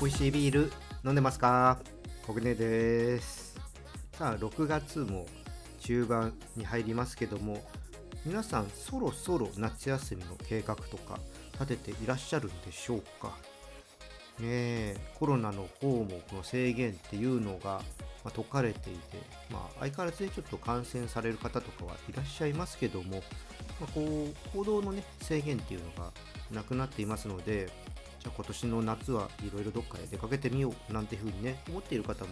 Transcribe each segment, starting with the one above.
美味しいビール飲んでますか？コグネです。さあ6月も中盤に入りますけども皆さんそろそろ夏休みの計画とか立てていらっしゃるんでしょうか？ねえコロナの方もこの制限っていうのが、まあ、解かれていて、まあ、相変わらずねちょっと感染される方とかはいらっしゃいますけども、まあ、こう行動のね制限っていうのがなくなっていますのでじゃあ今年の夏はいろいろどっかへ出かけてみようなんていうふうにね思っている方も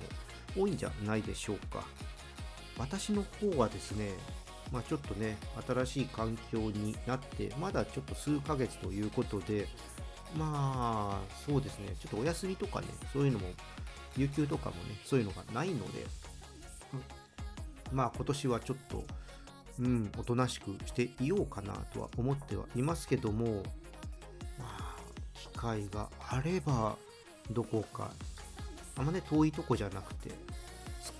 多いんじゃないでしょうか。私の方はですねまあ、ちょっとね新しい環境になってまだちょっと数ヶ月ということでまあそうですねちょっとお休みとかねそういうのも有給とかもねそういうのがないので、まあ今年はちょっとうんおとなしくしていようかなとは思ってはいますけどもまあ、機会があればどこかあんまね遠いとこじゃなくて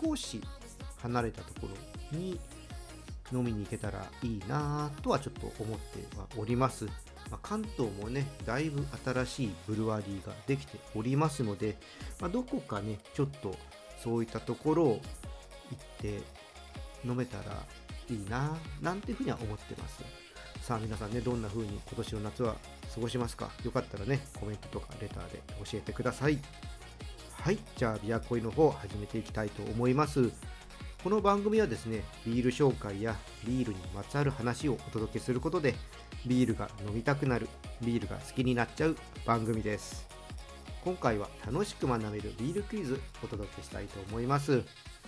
少し離れたところに飲みに行けたらいいなとはちょっと思ってはおります、まあ、関東もねだいぶ新しいブルワリーができておりますので、まあ、どこかねちょっとそういったところを行って飲めたらいいななんていうふうには思ってます。さあ皆さんねどんな風に今年の夏は過ごしますか？よかったらねコメントとかレターで教えてください。はいじゃあビアコイの方始めていきたいと思います。この番組はですねビール紹介やビールにまつわる話をお届けすることでビールが飲みたくなるビールが好きになっちゃう番組です。今回は楽しく学べるビールクイズお届けしたいと思います。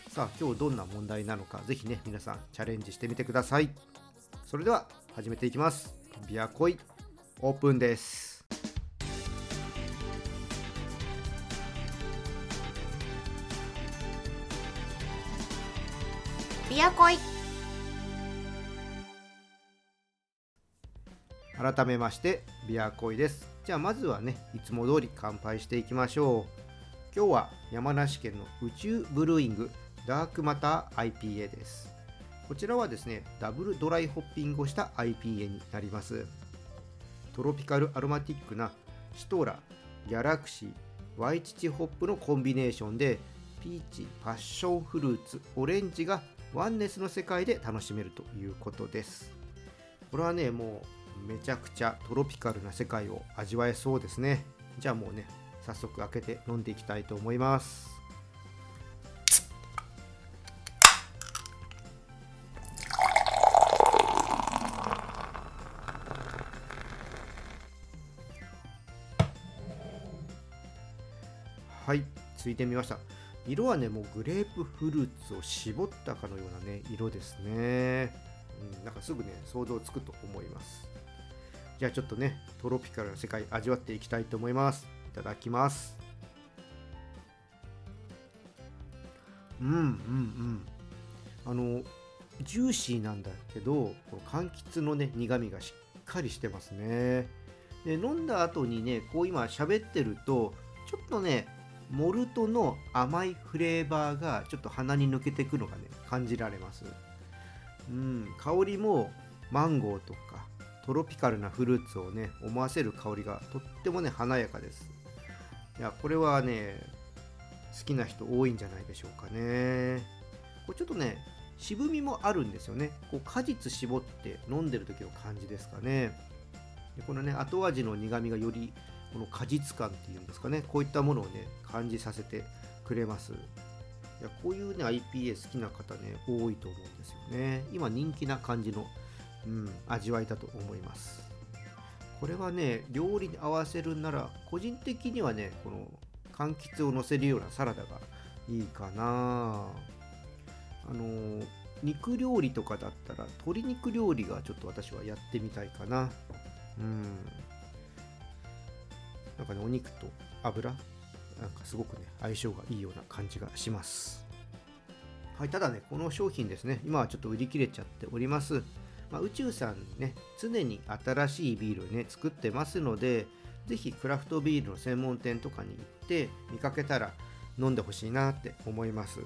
さあ今日どんな問題なのかぜひね皆さんチャレンジしてみてください。それでは始めていきます。ビアコイオープンです。ビアコイ改めましてビアコイですじゃあまずはねいつも通り乾杯していきましょう今日は山梨県の宇宙ブルーイングダークマター IPA ですこちらはですね、ダブルドライホッピングをした IPA になります。トロピカルアロマティックなシトラ、ギャラクシー、ワイチチホップのコンビネーションで、ピーチ、パッションフルーツ、オレンジがワンネスの世界で楽しめるということです。これはね、もうめちゃくちゃトロピカルな世界を味わえそうですね。じゃあもうね、早速開けて飲んでいきたいと思います。はいついてみました色はねもうグレープフルーツを絞ったかのようなね色ですね、うん、なんかすぐね想像つくと思いますじゃあちょっとねトロピカルな世界味わっていきたいと思います。いただきます。うんうんうん。あのジューシーなんだけどこの柑橘のね苦みがしっかりしてますね。で飲んだ後にねこう今喋ってるとちょっとねモルトの甘いフレーバーがちょっと鼻に抜けてくのがね感じられます。うん香りもマンゴーとかトロピカルなフルーツをね思わせる香りがとってもね華やかです。いやこれはね好きな人多いんじゃないでしょうかね。これちょっとね渋みもあるんですよね。こう果実絞って飲んでる時の感じですかね。でこのね後味の苦みがよりこの果実感っていうんですかね。こういったものをね感じさせてくれます。いやこういうね IPA 好きな方ね多いと思うんですよね。今人気な感じの、うん、味わいだと思います。これはね料理に合わせるなら個人的にはねこの柑橘をのせるようなサラダがいいかな。あの肉料理とかだったら鶏肉料理がちょっと私はやってみたいかな。うん。なんかねお肉と油なんかすごくね相性がいいような感じがします。はいただねこの商品ですね今はちょっと売り切れちゃっております。まあ、宇宙さんね常に新しいビールをね作ってますのでぜひクラフトビールの専門店とかに行って見かけたら飲んでほしいなって思います。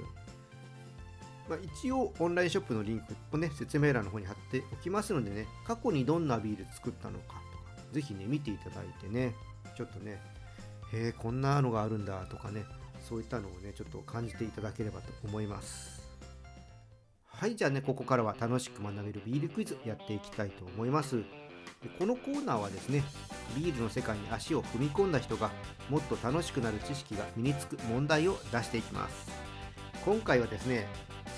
まあ、一応オンラインショップのリンクをね説明欄の方に貼っておきますのでね過去にどんなビール作ったのかとかぜひね見ていただいてねちょっとねへえこんなのがあるんだとかねそういったのをねちょっと感じていただければと思いますはいじゃあねここからは楽しく学べるビールクイズやっていきたいと思います。このコーナーはですねビールの世界に足を踏み込んだ人がもっと楽しくなる知識が身につく問題を出していきます。今回はですね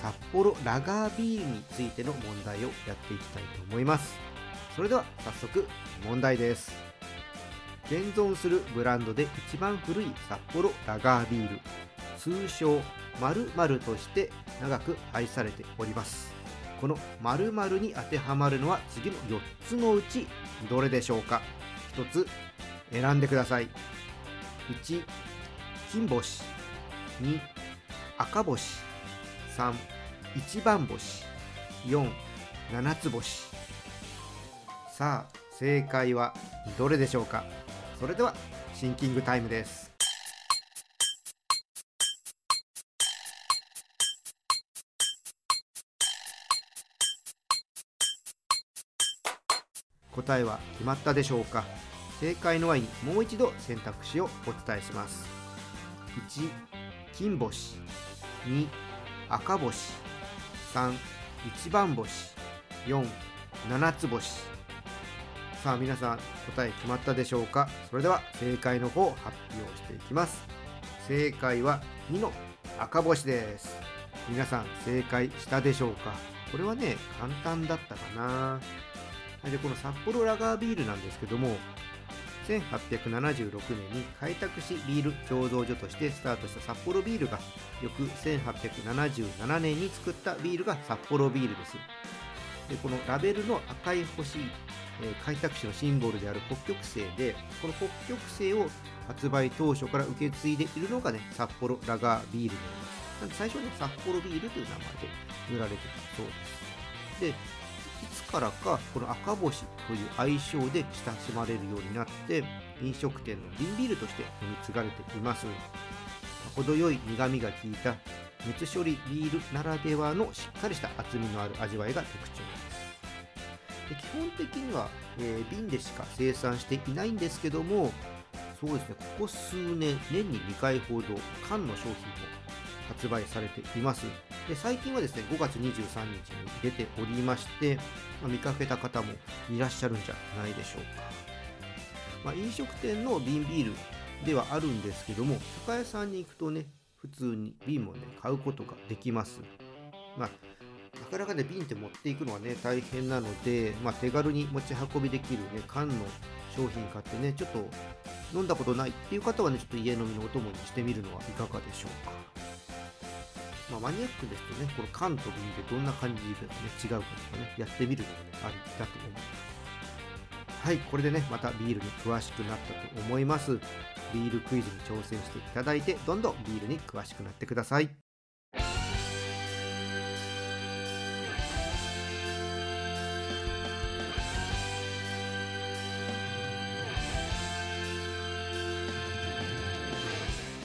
札幌ラガービールについての問題をやっていきたいと思います。それでは早速問題です。現存するブランドで一番古い札幌ラガービール通称〇〇として長く愛されております。この〇〇に当てはまるのは次の4つのうちどれでしょうか？1つ選んでください。1金星。2赤星。3一番星。4七つ星。さあ正解はどれでしょうか？それではシンキングタイムです。答えは決まったでしょうか？正解の前にもう一度選択肢をお伝えします。1金星。2赤星。3一番星。4七つ星。さあ皆さん答え決まったでしょうか？それでは正解の方を発表していきます。正解は2の赤星です。皆さん正解したでしょうか？これはね簡単だったかな。でこの札幌ラガービールなんですけども1876年に開拓しビール醸造所としてスタートした札幌ビールが翌1877年に作ったビールが札幌ビールです。でこのラベルの赤い星、え、開拓史のシンボルである北極星でこの北極星を発売当初から受け継いでいるのがね札幌ラガービールになります。なんで最初はね札幌ビールという名前で売られてたそうです。でからかこの赤星という愛称で親しまれるようになって飲食店の瓶ビールとして飲み継がれています。程よい苦みが効いた熱処理ビールならではのしっかりした厚みのある味わいが特徴です。で基本的には、えー、瓶でしか生産していないんですけどもそうですねここ数年年に2回ほど缶の商品も発売されています。で最近はですね5月23日に出ておりまして、まあ、見かけた方もいらっしゃるんじゃないでしょうか、まあ、飲食店の瓶ビールではあるんですけども酒屋さんに行くとね普通に瓶もね買うことができます。まあなかなかね瓶って持っていくのはね大変なので、まあ、手軽に持ち運びできるね缶の商品買ってねちょっと飲んだことないっていう方はねちょっと家飲みのお供にしてみるのはいかがでしょうか。まあ、マニアックですとね、この缶と瓶でどんな感じで、ね、違うかとかね、やってみるのもね、ありだと思います。はい、これでね、またビールに詳しくなったと思います。ビールクイズに挑戦していただいて、どんどんビールに詳しくなってください。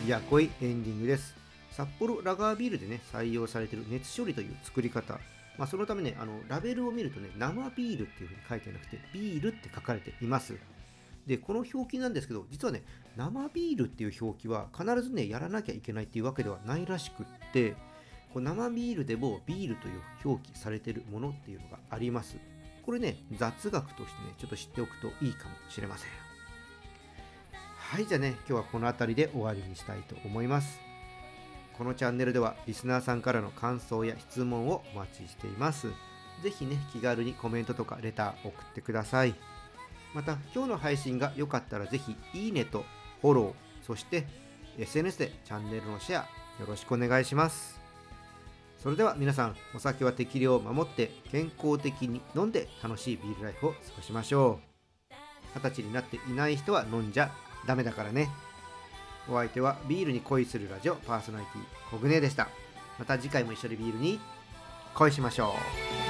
いやこいエンディングです。札幌ラガービールでね、採用されている熱処理という作り方。まあ、そのためね、あの、ラベルを見るとね、生ビールっていうふうに書いてなくて、ビールって書かれています。で、この表記なんですけど、実はね、生ビールっていう表記は必ずね、やらなきゃいけないっていうわけではないらしくって、こう生ビールでもビールという表記されているものっていうのがあります。これね、雑学としてね、ちょっと知っておくといいかもしれません。はい、じゃあね、今日はこの辺りで終わりにしたいと思います。このチャンネルではリスナーさんからの感想や質問をお待ちしています。ぜひね、気軽にコメントとかレター送ってください。また、今日の配信が良かったらぜひ、いいねとフォロー、そして SNS でチャンネルのシェアよろしくお願いします。それでは皆さん、お酒は適量を守って健康的に飲んで楽しいビールライフを過ごしましょう。二十歳になっていない人は飲んじゃダメだからね。お相手はビールに恋するラジオパーソナリティコグネでした。また次回も一緒にビールに恋しましょう。